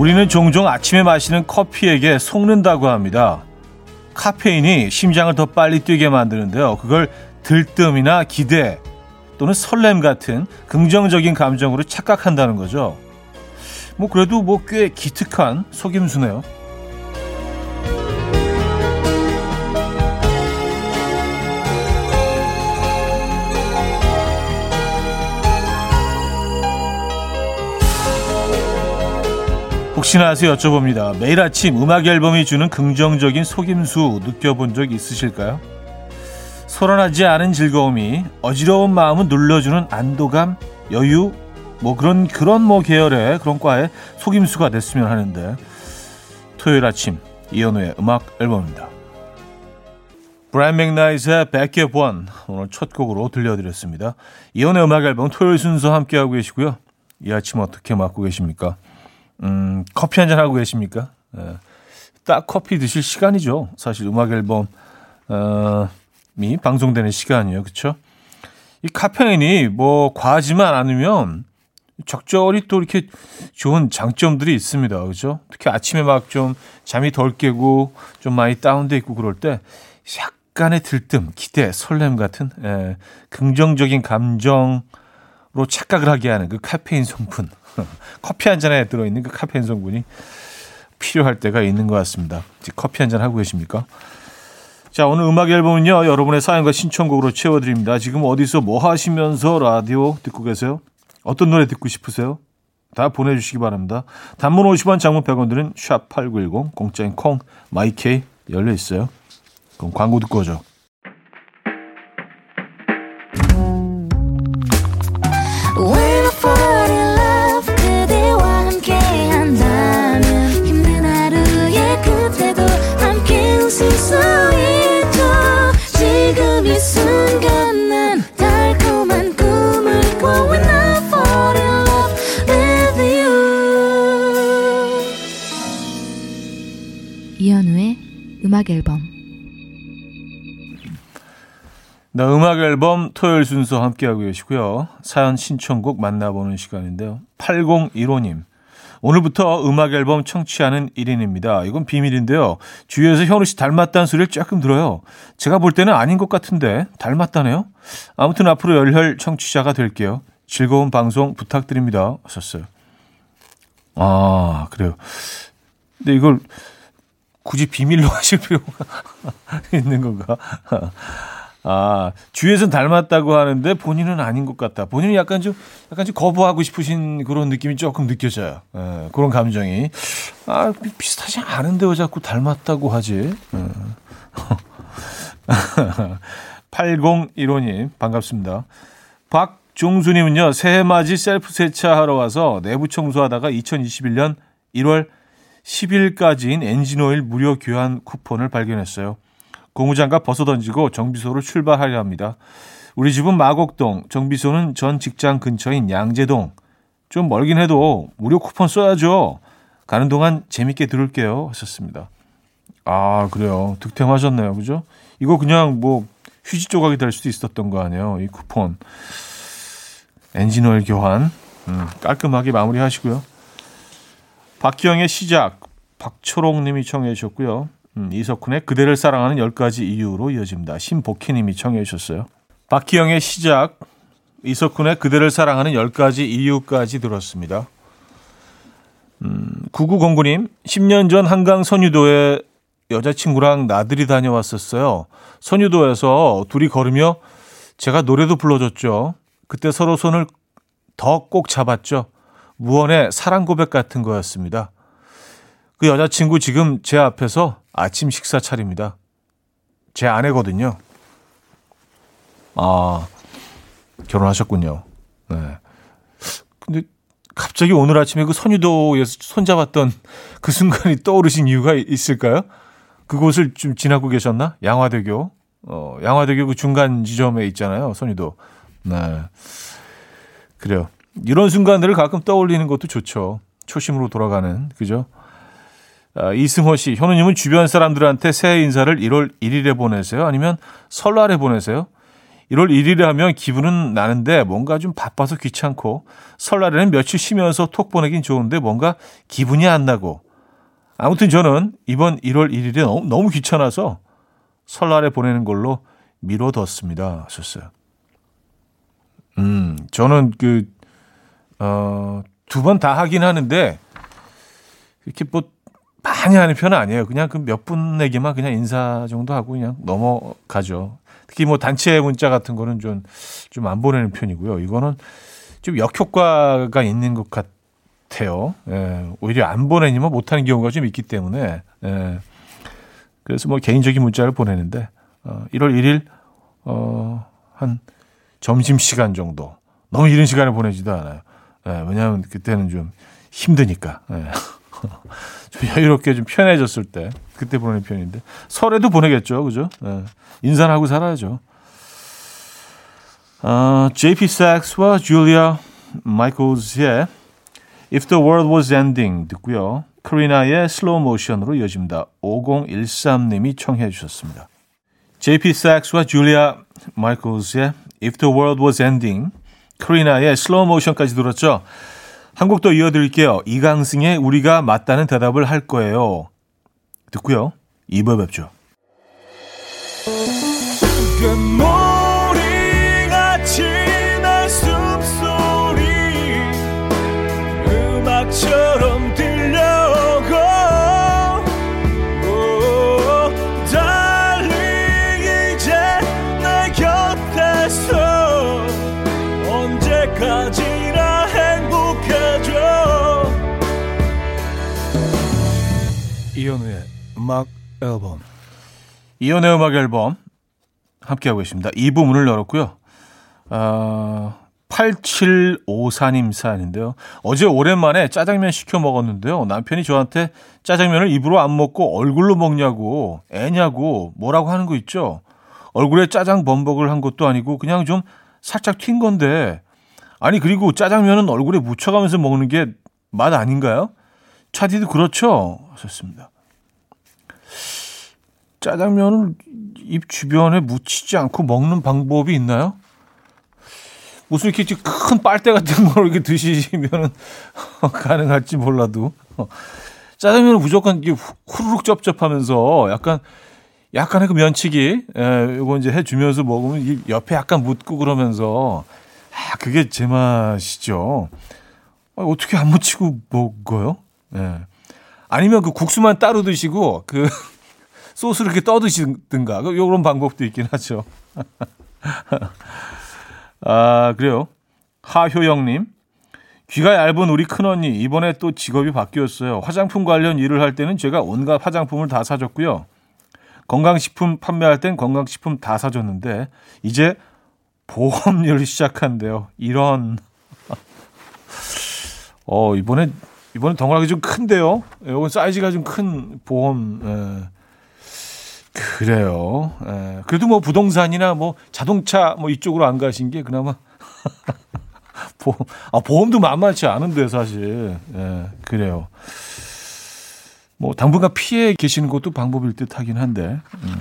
우리는 종종 아침에 마시는 커피에게 속는다고 합니다. 카페인이 심장을 더 빨리 뛰게 만드는데요. 그걸 들뜸이나 기대 또는 설렘 같은 긍정적인 감정으로 착각한다는 거죠. 뭐 그래도 뭐 꽤 기특한 속임수네요. 혹시나 해서 여쭤봅니다. 매일 아침 음악 앨범이 주는 긍정적인 속임수 느껴본 적 있으실까요? 소란하지 않은 즐거움이 어지러운 마음을 눌러주는 안도감, 여유, 뭐 그런 그런 뭐 계열의 그런 과의 속임수가 됐으면 하는데 토요일 아침 이현우의 음악 앨범입니다. 브라이언 맥나이트의 Back Up 오늘 첫 곡으로 들려드렸습니다. 이현우의 음악 앨범 토요일 순서 함께하고 계시고요. 이 아침 어떻게 맞고 계십니까? 음, 커피 한 잔 하고 계십니까? 예. 딱 커피 드실 시간이죠. 사실 음악 앨범 어, 이 방송되는 시간이에요. 그렇죠? 이 카페인이 뭐 과하지만 않으면 적절히 또 이렇게 좋은 장점들이 있습니다. 그죠? 특히 아침에 막 좀 잠이 덜 깨고 좀 많이 다운돼 있고 그럴 때 약간의 들뜸, 기대, 설렘 같은 예, 긍정적인 감정으로 착각을 하게 하는 그 카페인 성분. 커피 한 잔에 들어있는 그 카페인 성분이 필요할 때가 있는 것 같습니다. 커피 한 잔 하고 계십니까? 자, 오늘 음악 앨범은요, 여러분의 사연과 신청곡으로 채워드립니다. 지금 어디서 뭐 하시면서 라디오 듣고 계세요? 어떤 노래 듣고 싶으세요? 다 보내주시기 바랍니다. 단문 50원, 장문 100원 들은 샵8910, 공짜인 콩, 마이케이 열려 있어요. 그럼 광고 듣고 오죠. 네, 음악 앨범 토요일 순서 함께하고 계시고요. 사연 신청곡 만나보는 시간인데요. 8015님. 오늘부터 음악 앨범 청취하는 1인입니다. 이건 비밀인데요. 주위에서 현우 씨 닮았다는 소리를 조금 들어요. 제가 볼 때는 아닌 것 같은데 닮았다네요. 아무튼 앞으로 열혈 청취자가 될게요. 즐거운 방송 부탁드립니다. 하셨어요. 아, 그래요. 근데 이걸 굳이 비밀로 하실 필요가 있는 건가? 아, 주위에서는 닮았다고 하는데 본인은 아닌 것 같다. 본인은 약간 좀, 약간 좀 거부하고 싶으신 그런 느낌이 조금 느껴져요. 예, 그런 감정이. 아, 비슷하지 않은데 왜 자꾸 닮았다고 하지? 예. 8015님, 반갑습니다. 박종수님은요, 새해 맞이 셀프 세차하러 와서 내부 청소하다가 2021년 1월 10일까지인 엔진오일 무료 교환 쿠폰을 발견했어요. 고무장갑 벗어 던지고 정비소로 출발하려 합니다. 우리 집은 마곡동, 정비소는 전 직장 근처인 양재동. 좀 멀긴 해도 무료 쿠폰 써야죠. 가는 동안 재밌게 들을게요. 하셨습니다. 아, 그래요. 득템하셨네요. 그죠? 이거 그냥 뭐 휴지 조각이 될 수도 있었던 거 아니에요. 이 쿠폰. 엔진오일 교환. 음, 깔끔하게 마무리 하시고요. 박기영의 시작, 박초롱 님이 청해 주셨고요. 음, 이석훈의 그대를 사랑하는 10가지 이유로 이어집니다. 신복희 님이 청해 주셨어요. 박기영의 시작, 이석훈의 그대를 사랑하는 10가지 이유까지 들었습니다. 음, 9909님, 10년 전 한강 선유도에 여자친구랑 나들이 다녀왔었어요. 선유도에서 둘이 걸으며 제가 노래도 불러줬죠. 그때 서로 손을 더 꼭 잡았죠. 무언의 사랑 고백 같은 거였습니다. 그 여자친구 지금 제 앞에서 아침 식사 차립니다. 제 아내거든요. 아, 결혼하셨군요. 네. 근데 갑자기 오늘 아침에 그 선유도에서 손잡았던 그 순간이 떠오르신 이유가 있을까요? 그곳을 좀 지나고 계셨나? 양화대교. 어, 양화대교 그 중간 지점에 있잖아요. 선유도. 네. 그래요. 이런 순간들을 가끔 떠올리는 것도 좋죠. 초심으로 돌아가는 그죠? 아, 이승호 씨, 현우님은 주변 사람들한테 새해 인사를 1월 1일에 보내세요? 아니면 설날에 보내세요? 1월 1일에 하면 기분은 나는데 뭔가 좀 바빠서 귀찮고 설날에는 며칠 쉬면서 톡 보내긴 좋은데 뭔가 기분이 안 나고 아무튼 저는 이번 1월 1일에 너무, 너무 귀찮아서 설날에 보내는 걸로 미뤄뒀습니다. 하셨어요. 음, 저는 그, 어, 두 번 다 하긴 하는데 이렇게 뭐 많이 하는 편은 아니에요. 그냥 그 몇 분에게만 그냥 인사 정도 하고 그냥 넘어가죠. 특히 뭐 단체 문자 같은 거는 좀 좀 안 보내는 편이고요. 이거는 좀 역효과가 있는 것 같아요. 예, 오히려 안 보내니면 못하는 경우가 좀 있기 때문에 예, 그래서 뭐 개인적인 문자를 보내는데 어, 1월 1일 어, 한 점심 시간 정도 너무 이른 시간에 보내지도 않아요. 예, 왜냐하면 그때는 좀 힘드니까. 예. 좀 여유롭게 좀 편해졌을 때 그때 보내는 편인데 설에도 보내겠죠, 그죠? 네. 인사를 하고 살아야죠. 어, JP Saxe와 줄리아 마이클즈의 If the World Was Ending 듣고요. 카리나의 Slow Motion으로 이어집니다. 5013님이 청해 주셨습니다. JP Saxe와 줄리아 마이클즈의 If the World Was Ending, 카리나의 Slow Motion까지 들었죠. 한 곡 더 이어드릴게요. 이강승의 우리가 맞다는 대답을 할 거예요. 듣고요. 2부 뵙죠. 음악 앨범 이현우의 음악 앨범 함께하고 있습니다. 이 부문을 열었고요. 어, 8754님 사연인데요. 어제 오랜만에 짜장면 시켜 먹었는데요. 남편이 저한테 짜장면을 입으로 안 먹고 얼굴로 먹냐고 애냐고 뭐라고 하는 거 있죠. 얼굴에 짜장 범벅을 한 것도 아니고 그냥 좀 살짝 튄 건데 아니 그리고 짜장면은 얼굴에 묻혀가면서 먹는 게 맛 아닌가요? 차디도 그렇죠. 하셨습니다. 짜장면을 입 주변에 묻히지 않고 먹는 방법이 있나요? 무슨 이렇게 큰 빨대 같은 걸 이렇게 드시면 가능할지 몰라도 짜장면을 무조건 후루룩 쩝쩝하면서 약간 약간의 그 면치기 예, 요거 이제 해주면서 먹으면 이 옆에 약간 묻고 그러면서 아 그게 제 맛이죠. 아, 어떻게 안 묻히고 먹어요? 예. 아니면 그 국수만 따로 드시고 그 소스를 이렇게 떠드시든가 요런 방법도 있긴 하죠. 아 그래요. 하효영님 귀가 얇은 우리 큰언니 이번에 또 직업이 바뀌었어요. 화장품 관련 일을 할 때는 제가 온갖 화장품을 다 사줬고요. 건강식품 판매할 땐 건강식품 다 사줬는데 이제 보험 일을 시작한대요. 이런 어 이번에 이번에 덩어리가 좀 큰데요. 이건 사이즈가 좀 큰 보험. 에. 예. 그래요. 에. 예. 그래도 뭐 부동산이나 뭐 자동차 뭐 이쪽으로 안 가신 게 그나마 보험. 아 보험도 만만치 않은데 사실. 에. 예. 그래요. 뭐 당분간 피해 계시는 것도 방법일 듯 하긴 한데. 음.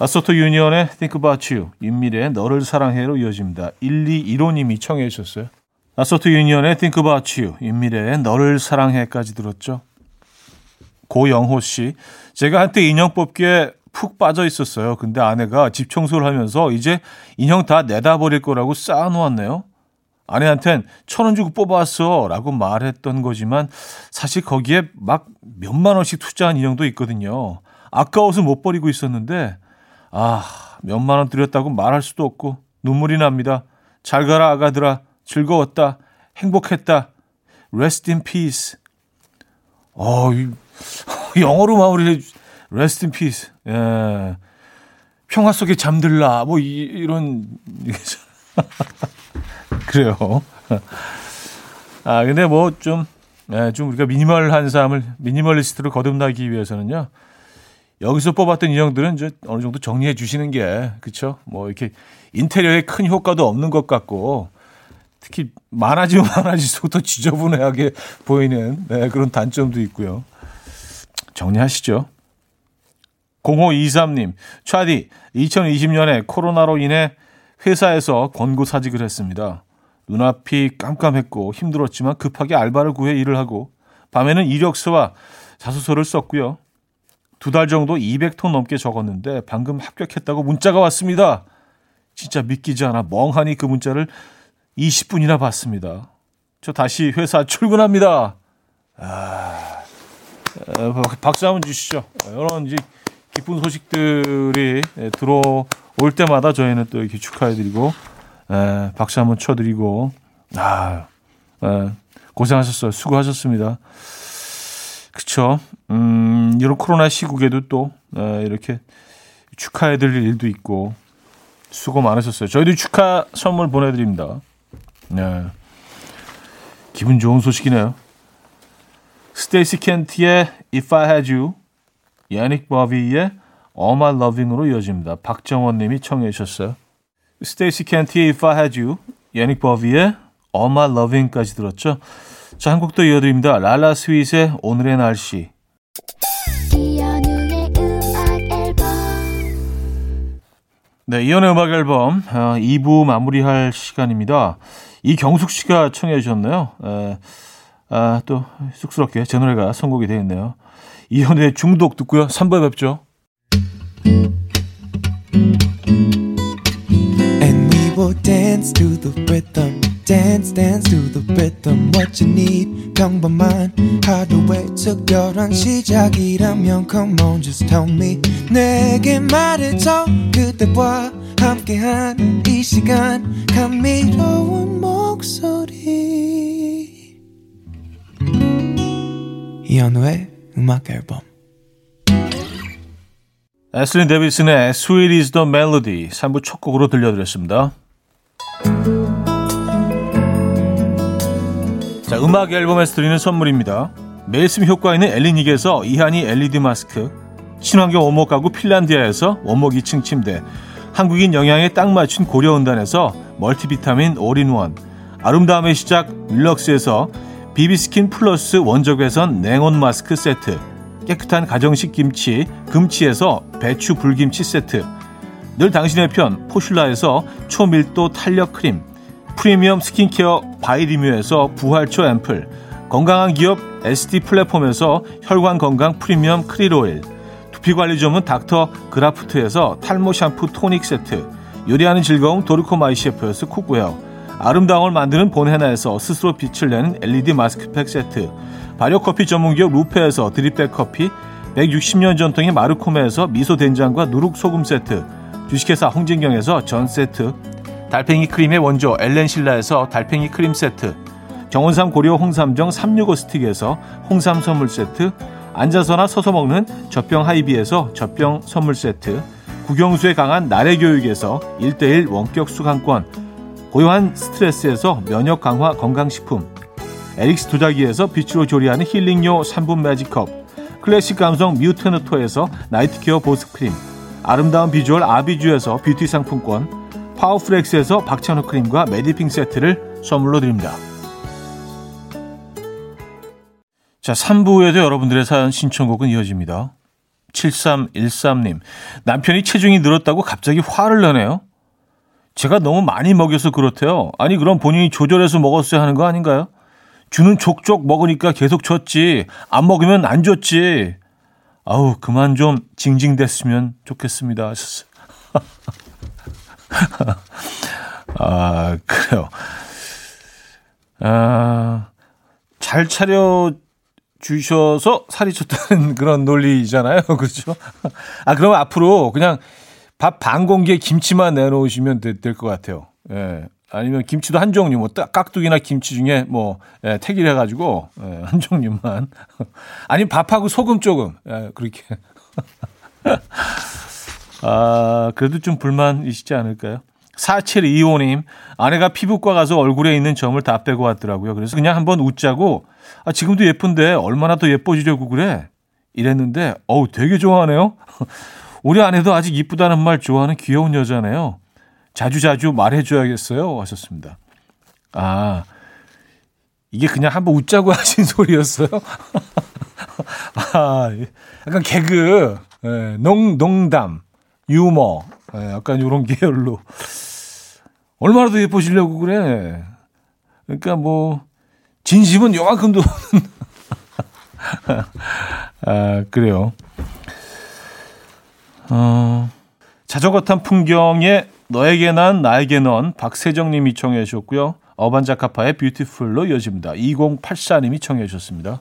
아소토 유니언의 Think About You, 윤미래의 너를 사랑해로 이어집니다. 1215님이 청해 주셨어요. 아소트 유니언의 Think About You, 윤미래의 너를 사랑해까지 들었죠. 고영호 씨, 제가 한때 인형 뽑기에 푹 빠져 있었어요. 근데 아내가 집 청소를 하면서 이제 인형 다 내다 버릴 거라고 쌓아놓았네요. 아내한텐 천 원 주고 뽑았어 라고 말했던 거지만 사실 거기에 막 몇만 원씩 투자한 인형도 있거든요. 아까워서 못 버리고 있었는데 아 몇만 원 들였다고 말할 수도 없고 눈물이 납니다. 잘 가라 아가들아 즐거웠다, 행복했다, rest in peace. 어, 영어로 마무리해, rest in peace. 예. 평화 속에 잠들라, 뭐, 이, 이런, 그래요. 아, 근데 뭐, 좀, 예, 좀 우리가 미니멀한 삶을, 미니멀리스트로 거듭나기 위해서는요, 여기서 뽑았던 인형들은 이제 어느 정도 정리해 주시는 게, 그쵸? 뭐, 이렇게 인테리어에 큰 효과도 없는 것 같고, 특히 많아지면 많아질수록 더 지저분하게 보이는 네, 그런 단점도 있고요. 정리하시죠. 0523님, 차디, 2020년에 코로나로 인해 회사에서 권고 사직을 했습니다. 눈앞이 깜깜했고 힘들었지만 급하게 알바를 구해 일을 하고 밤에는 이력서와 자소서를 썼고요. 두 달 정도 200톤 넘게 적었는데 방금 합격했다고 문자가 왔습니다. 진짜 믿기지 않아 멍하니 그 문자를 20분이나 봤습니다. 저 다시 회사 출근합니다. 아, 박수 한번 주시죠. 이런 이제 기쁜 소식들이 들어올 때마다 저희는 또 이렇게 축하해드리고 에, 박수 한번 쳐드리고 아 에, 고생하셨어요. 수고하셨습니다. 그쵸. 음, 이런 코로나 시국에도 또 에, 이렇게 축하해드릴 일도 있고 수고 많으셨어요. 저희도 축하 선물 보내드립니다. 네. 기분 좋은 소식이네요. 스테이시 켄트의 If I Had You, 야닉 보비의 All My Loving으로 이어집니다. 박정원 님이 청해 주셨어요. 스테이시 켄트의 If I Had You, 야닉 보비의 All My Loving까지 들었죠. 자, 한곡더 이어드립니다. 랄라 스윗의 오늘의 날씨. 네, 이현우의 음악 앨범 어, 2부 마무리할 시간입니다. 이경숙 씨가 청해 주셨네요. 에, 아, 또 쑥스럽게 제 노래가 선곡이 되어 있네요. 이현우의 중독 듣고요. 3부에 뵙죠. Dance to the rhythm. dance dance to the rhythm what you need 평범한 하루의 특별한 시작이라면 come on just tell me 내게 말해줘 그대와 함께한 이 시간 감미로 이현우의 음악 앨범 에슬린 데비슨의 Sweet is the Melody 3부 첫 곡으로 들려드렸습니다. 자, 음악 앨범에서 드리는 선물입니다. 매일 쓰 효과 있는 엘리닉에서 이하니 LED 마스크, 친환경 원목 가구 핀란디아에서 원목 2층 침대, 한국인 영양에 딱 맞춘 고려은단에서 멀티비타민 올인원, 아름다움의 시작 윌럭스에서 비비스킨 플러스 원적외선 냉온 마스크 세트, 깨끗한 가정식 김치 금치에서 배추 불김치 세트, 늘 당신의 편 포슐라에서 초밀도 탄력 크림, 프리미엄 스킨케어 바이리뮤에서 부활초 앰플, 건강한 기업 SD 플랫폼에서 혈관 건강 프리미엄 크릴 오일, 두피 관리 전문 닥터 그라프트에서 탈모 샴푸 토닉 세트, 요리하는 즐거움 도르코 마이 셰프에서 cookware, 아름다움을 만드는 본헤나에서 스스로 빛을 내는 LED 마스크팩 세트, 발효커피 전문기업 루페에서 drip bag 커피, 160년 전통의 마르코메에서 미소 된장과 누룩 소금 세트, 주식회사 홍진경에서 전 세트, 달팽이 크림의 원조 엘렌실라에서 달팽이 크림 세트 정원삼 고려 홍삼정 365 스틱에서 홍삼 선물 세트 앉아서나 서서 먹는 젖병 하이비에서 젖병 선물 세트 국영수에 강한 나래 교육에서 1대1 원격 수강권 고요한 스트레스에서 면역 강화 건강식품 에릭스 도자기에서 빛으로 조리하는 힐링요 3분 매직컵 클래식 감성 뮤트너토에서 night care 보습크림 아름다운 비주얼 아비주에서 뷰티 상품권 파워플렉스에서 박찬호 크림과 메디핑 세트를 선물로 드립니다. 자, 3부에도 여러분들의 사연 신청곡은 이어집니다. 7313님, 남편이 체중이 늘었다고 갑자기 화를 내네요. 제가 너무 많이 먹여서 그렇대요. 아니, 그럼 본인이 조절해서 먹었어야 하는 거 아닌가요? 주는 족족 먹으니까 계속 줬지. 안 먹으면 안 줬지. 아우, 그만 좀 징징댔으면 좋겠습니다. 아, 그래요. 아, 잘 차려 주셔서 살이 쪘다는 그런 논리잖아요. 그렇죠? 아, 그럼 앞으로 그냥 밥 반 공기에 김치만 내놓으시면 될 것 같아요. 예. 아니면 김치도 한 종류, 뭐 깍두기나 김치 중에 뭐 예, 택일 해가지고 예, 한 종류만. 아니면 밥하고 소금 조금 예, 그렇게. 아, 그래도 좀 불만이시지 않을까요? 4725님, 아내가 피부과 가서 얼굴에 있는 점을 다 빼고 왔더라고요. 그래서 그냥 한번 웃자고, 아, 지금도 예쁜데 얼마나 더 예뻐지려고 그래? 이랬는데, 어우, 되게 좋아하네요. 우리 아내도 아직 이쁘다는 말 좋아하는 귀여운 여자네요. 자주자주 말해줘야겠어요. 하셨습니다. 아, 이게 그냥 한번 웃자고 하신 소리였어요? 아, 약간 개그, 예, 농, 농담, 유머, 예, 약간 이런 계열로. 얼마나 더 예뻐지려고 그래. 그러니까 뭐, 진심은 요만큼도. 아, 그래요. 어, 자전거 탄 풍경에 너에게 난 나에게 넌 박세정님이 청해 주셨고요. 어반자카파의 뷰티풀로 이어집니다. 2084님이 청해 주셨습니다.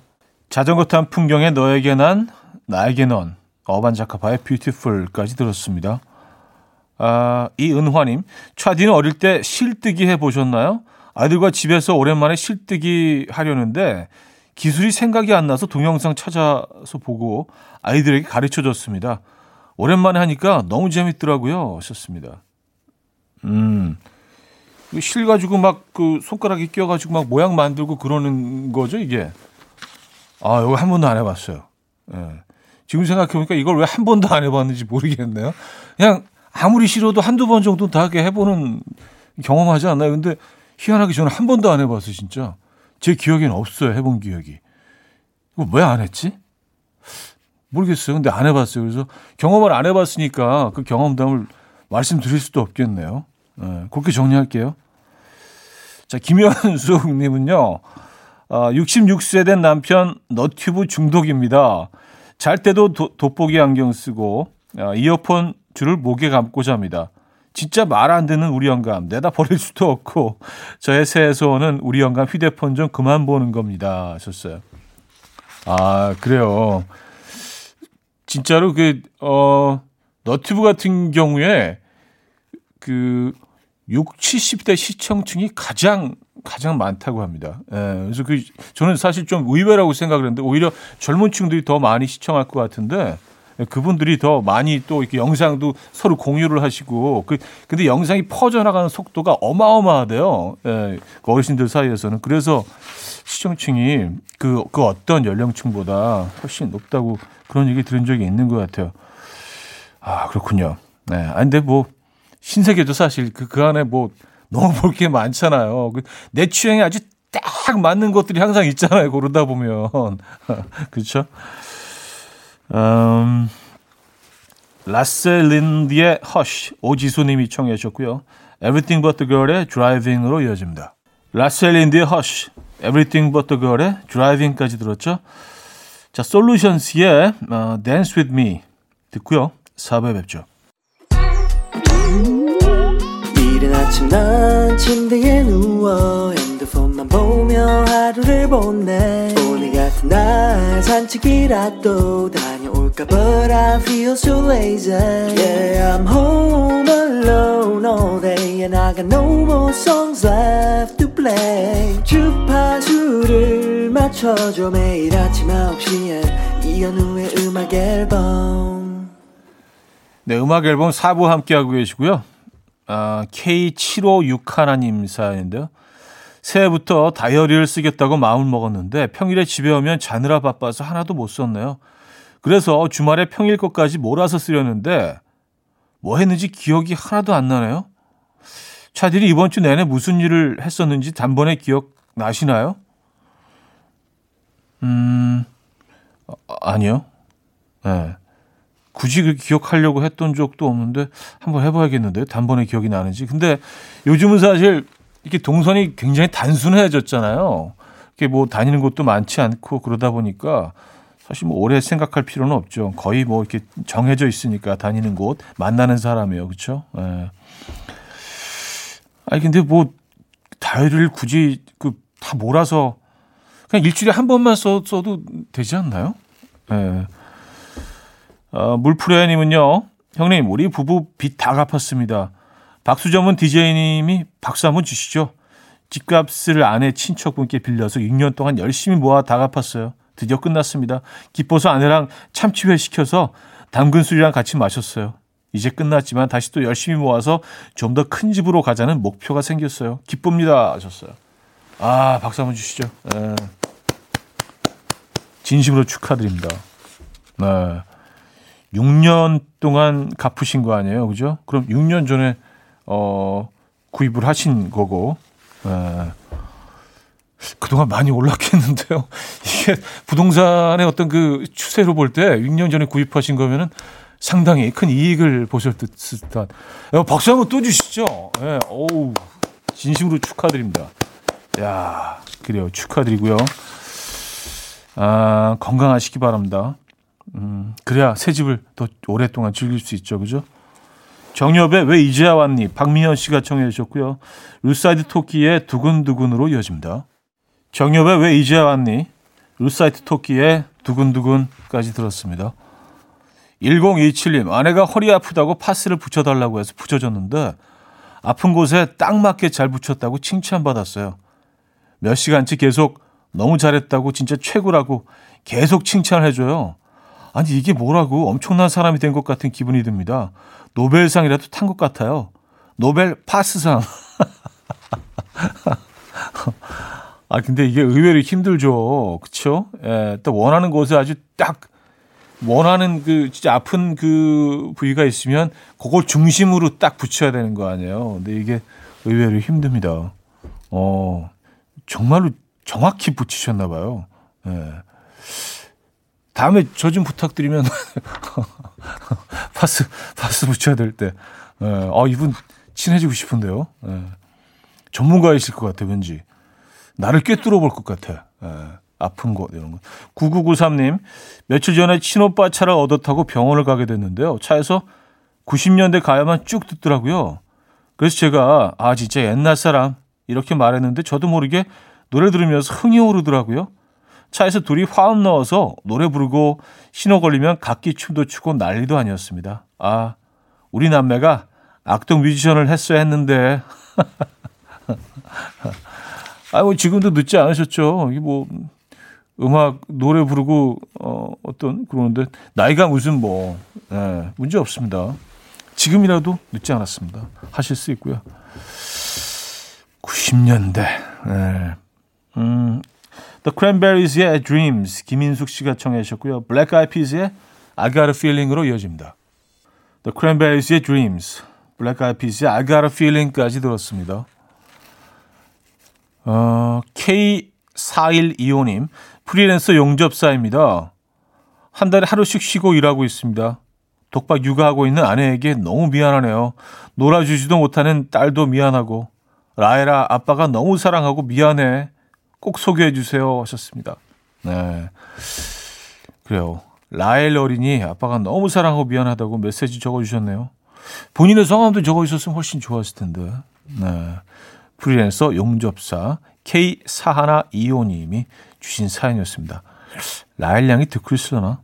자전거 탄 풍경에 너에게 난 나에게 넌 어반자카파의 뷰티풀까지 들었습니다. 아, 이은화님, 차디는 어릴 때 실뜨기 해보셨나요? 아이들과 집에서 오랜만에 실뜨기 하려는데 기술이 생각이 안 나서 동영상 찾아서 보고 아이들에게 가르쳐 줬습니다. 오랜만에 하니까 너무 재밌더라고요. 하셨습니다. 음, 실 가지고 막 그 손가락에 끼어가지고 막 모양 만들고 그러는 거죠, 이게. 아, 이거 한 번도 안 해봤어요. 예. 지금 생각해보니까 이걸 왜 한 번도 안 해봤는지 모르겠네요. 그냥 아무리 싫어도 한두 번 정도 다 해보는 경험하지 않나요? 근데 희한하게 저는 한 번도 안 해봤어요, 진짜. 제 기억에는 없어요, 해본 기억이. 이거 왜 안 했지? 모르겠어요. 근데 안 해봤어요. 그래서 경험을 안 해봤으니까 그 경험담을 말씀드릴 수도 없겠네요. 네, 그렇게 정리할게요. 자, 김현숙님은요, 아, 66세 된 남편 너튜브 중독입니다. 잘 때도 도, 돋보기 안경 쓰고 아, 이어폰 줄을 목에 감고 잡니다. 진짜 말 안 듣는 우리 영감 내다 버릴 수도 없고 저의 새해 소원은 우리 영감 휴대폰 좀 그만 보는 겁니다. 하셨어요. 아 그래요. 진짜로 그 어, 너튜브 같은 경우에 그 6, 70대 시청층이 가장 가장 많다고 합니다. 예, 그래서 그 저는 사실 좀 의외라고 생각을 했는데 오히려 젊은 층들이 더 많이 시청할 것 같은데 그분들이 더 많이 또 이렇게 영상도 서로 공유를 하시고 그 근데 영상이 퍼져나가는 속도가 어마어마하대요. 예, 그 어르신들 사이에서는 그래서 시청층이 그, 그 어떤 연령층보다 훨씬 높다고 그런 얘기 들은 적이 있는 것 같아요. 아 그렇군요. 네, 아 근데 뭐 신세계도 사실 그, 그 안에 뭐 너무 볼 게 많잖아요. 그내 취향에 아주 딱 맞는 것들이 항상 있잖아요. 고르다 보면. 그렇죠? 음, 라셀린디의 허쉬 오지수님이 청해 주셨고요. Everything But The Girl의 Driving으로 이어집니다. 라셀린디의 허쉬 Everything But The Girl의 Driving까지 들었죠. 자, 솔루션스의 uh, Dance With Me 듣고요. 4부에 뵙죠. 이른 아침 난 침대에 누워 핸드폰만 보며 하루를 보내 오늘 같은 날 산책이라도 다녀올까 But I feel so lazy. Yeah I'm home alone all day And I got no more songs left to play. 주파수를 맞춰줘 매일 아침 9시에. 이현우의 음악 앨범. 네 음악 앨범 4부 함께하고 계시고요. 아, K756 하나님 사연인데요. 새해부터 다이어리를 쓰겠다고 마음을 먹었는데 평일에 집에 오면 자느라 바빠서 하나도 못 썼네요. 그래서 주말에 평일 것까지 몰아서 쓰려는데 뭐 했는지 기억이 하나도 안 나네요. 차들이 이번 주 내내 무슨 일을 했었는지 단번에 기억 나시나요? 음, 아, 아니요. 네. 굳이 그 기억하려고 했던 적도 없는데 한번 해봐야겠는데 단번에 기억이 나는지. 근데 요즘은 사실 이렇게 동선이 굉장히 단순해졌잖아요. 이렇게 뭐 다니는 곳도 많지 않고 그러다 보니까 사실 뭐 오래 생각할 필요는 없죠. 거의 뭐 이렇게 정해져 있으니까 다니는 곳, 만나는 사람이에요. 그렇죠? 예. 아니 근데 뭐 다이어리를 굳이 그 다 몰아서 그냥 일주일에 한 번만 써, 써도 되지 않나요? 예. 어, 물프레님은요, 형님, 우리 부부 빚 다 갚았습니다. 박수 전문 DJ님이 박수 한번 주시죠. 집값을 아내 친척분께 빌려서 6년 동안 열심히 모아 다 갚았어요. 드디어 끝났습니다. 기뻐서 아내랑 참치회 시켜서 당근 술이랑 같이 마셨어요. 이제 끝났지만 다시 또 열심히 모아서 좀 더 큰 집으로 가자는 목표가 생겼어요. 기쁩니다. 하셨어요. 아, 박수 한번 주시죠. 네. 진심으로 축하드립니다. 네. 6년 동안 갚으신 거 아니에요, 그죠? 그럼 6년 전에 어 구입을 하신 거고, 에, 예. 그동안 많이 올랐겠는데요. 이게 부동산의 어떤 그 추세로 볼 때 6년 전에 구입하신 거면은 상당히 큰 이익을 보실 듯한. 어, 박수 한번 또 주시죠. 예, 네, 어우, 진심으로 축하드립니다. 야, 그래요. 축하드리고요. 아, 건강하시기 바랍니다. 음, 그래야 새 집을 더 오랫동안 즐길 수 있죠. 그죠? 정엽의 왜 이제야 왔니? 박민현 씨가 청해 주셨고요. 루싸이트 토끼의 두근두근으로 이어집니다. 정엽의 왜 이제야 왔니? 루싸이트 토끼의 두근두근까지 들었습니다. 1027님, 아내가 허리 아프다고 파스를 붙여달라고 해서 붙여줬는데 아픈 곳에 딱 맞게 잘 붙였다고 칭찬받았어요. 몇 시간치 계속 너무 잘했다고 진짜 최고라고 계속 칭찬해줘요. 아니 이게 뭐라고 엄청난 사람이 된 것 같은 기분이 듭니다. 노벨상이라도 탄 것 같아요. 노벨 파스상. 아 근데 이게 의외로 힘들죠. 그쵸? 예, 또 원하는 곳에 아주 딱 원하는 그 진짜 아픈 그 부위가 있으면 그걸 중심으로 딱 붙여야 되는 거 아니에요. 근데 이게 의외로 힘듭니다. 어 정말로 정확히 붙이셨나 봐요. 예. 다음에 저 좀 부탁드리면 파스 파스 붙여야 될 때. 예. 어 이분 친해지고 싶은데요. 예. 전문가이실 것 같아 왠지 나를 꿰뚫어 볼 것 같아. 예. 아픈 곳 이런 거. 9993님 며칠 전에 친오빠 차를 얻어 타고 병원을 가게 됐는데요. 차에서 90년대 가야만 쭉 듣더라고요. 그래서 제가 아 진짜 옛날 사람 이렇게 말했는데 저도 모르게 노래 들으면서 흥이 오르더라고요. 차에서 둘이 화음 넣어서 노래 부르고 신호 걸리면 각기 춤도 추고 난리도 아니었습니다. 아, 우리 남매가 악동 뮤지션을 했어야 했는데. 아, 뭐 지금도 늦지 않으셨죠? 이게 뭐 음악 노래 부르고 어 어떤 그러는데 나이가 무슨 뭐 예, 문제 없습니다. 지금이라도 늦지 않았습니다. 하실 수 있고요. 90년대. 예. 음, The Cranberries의 Dreams 김인숙 씨가 청해 주셨고요. Black Eyed Peas의 I Got a Feeling으로 이어집니다. The Cranberries의 Dreams, Black Eyed Peas의 I Got a Feeling까지 들었습니다. 어, K4125님, 프리랜서 용접사입니다. 한 달에 하루씩 쉬고 일하고 있습니다. 독박 육아하고 있는 아내에게 너무 미안하네요. 놀아주지도 못하는 딸도 미안하고, 라이라 아빠가 너무 사랑하고 미안해. 꼭 소개해 주세요 하셨습니다. 네. 그래요. 라엘 어린이 아빠가 너무 사랑하고 미안하다고 메시지 적어 주셨네요. 본인의 성함도 적어 주셨으면 훨씬 좋았을 텐데. 네. 프리랜서 용접사 K4125님이 주신 사연이었습니다. 라엘 양이 듣고 있으려나?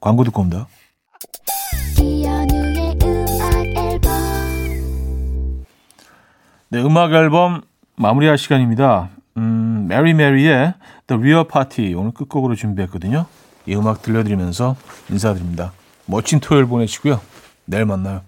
광고 듣고 옵니다. 네, 음악 앨범 마무리할 시간입니다. 음, 메리 메리의 The Real Party 오늘 끝곡으로 준비했거든요. 이 음악 들려드리면서 인사드립니다. 멋진 토요일 보내시고요. 내일 만나요.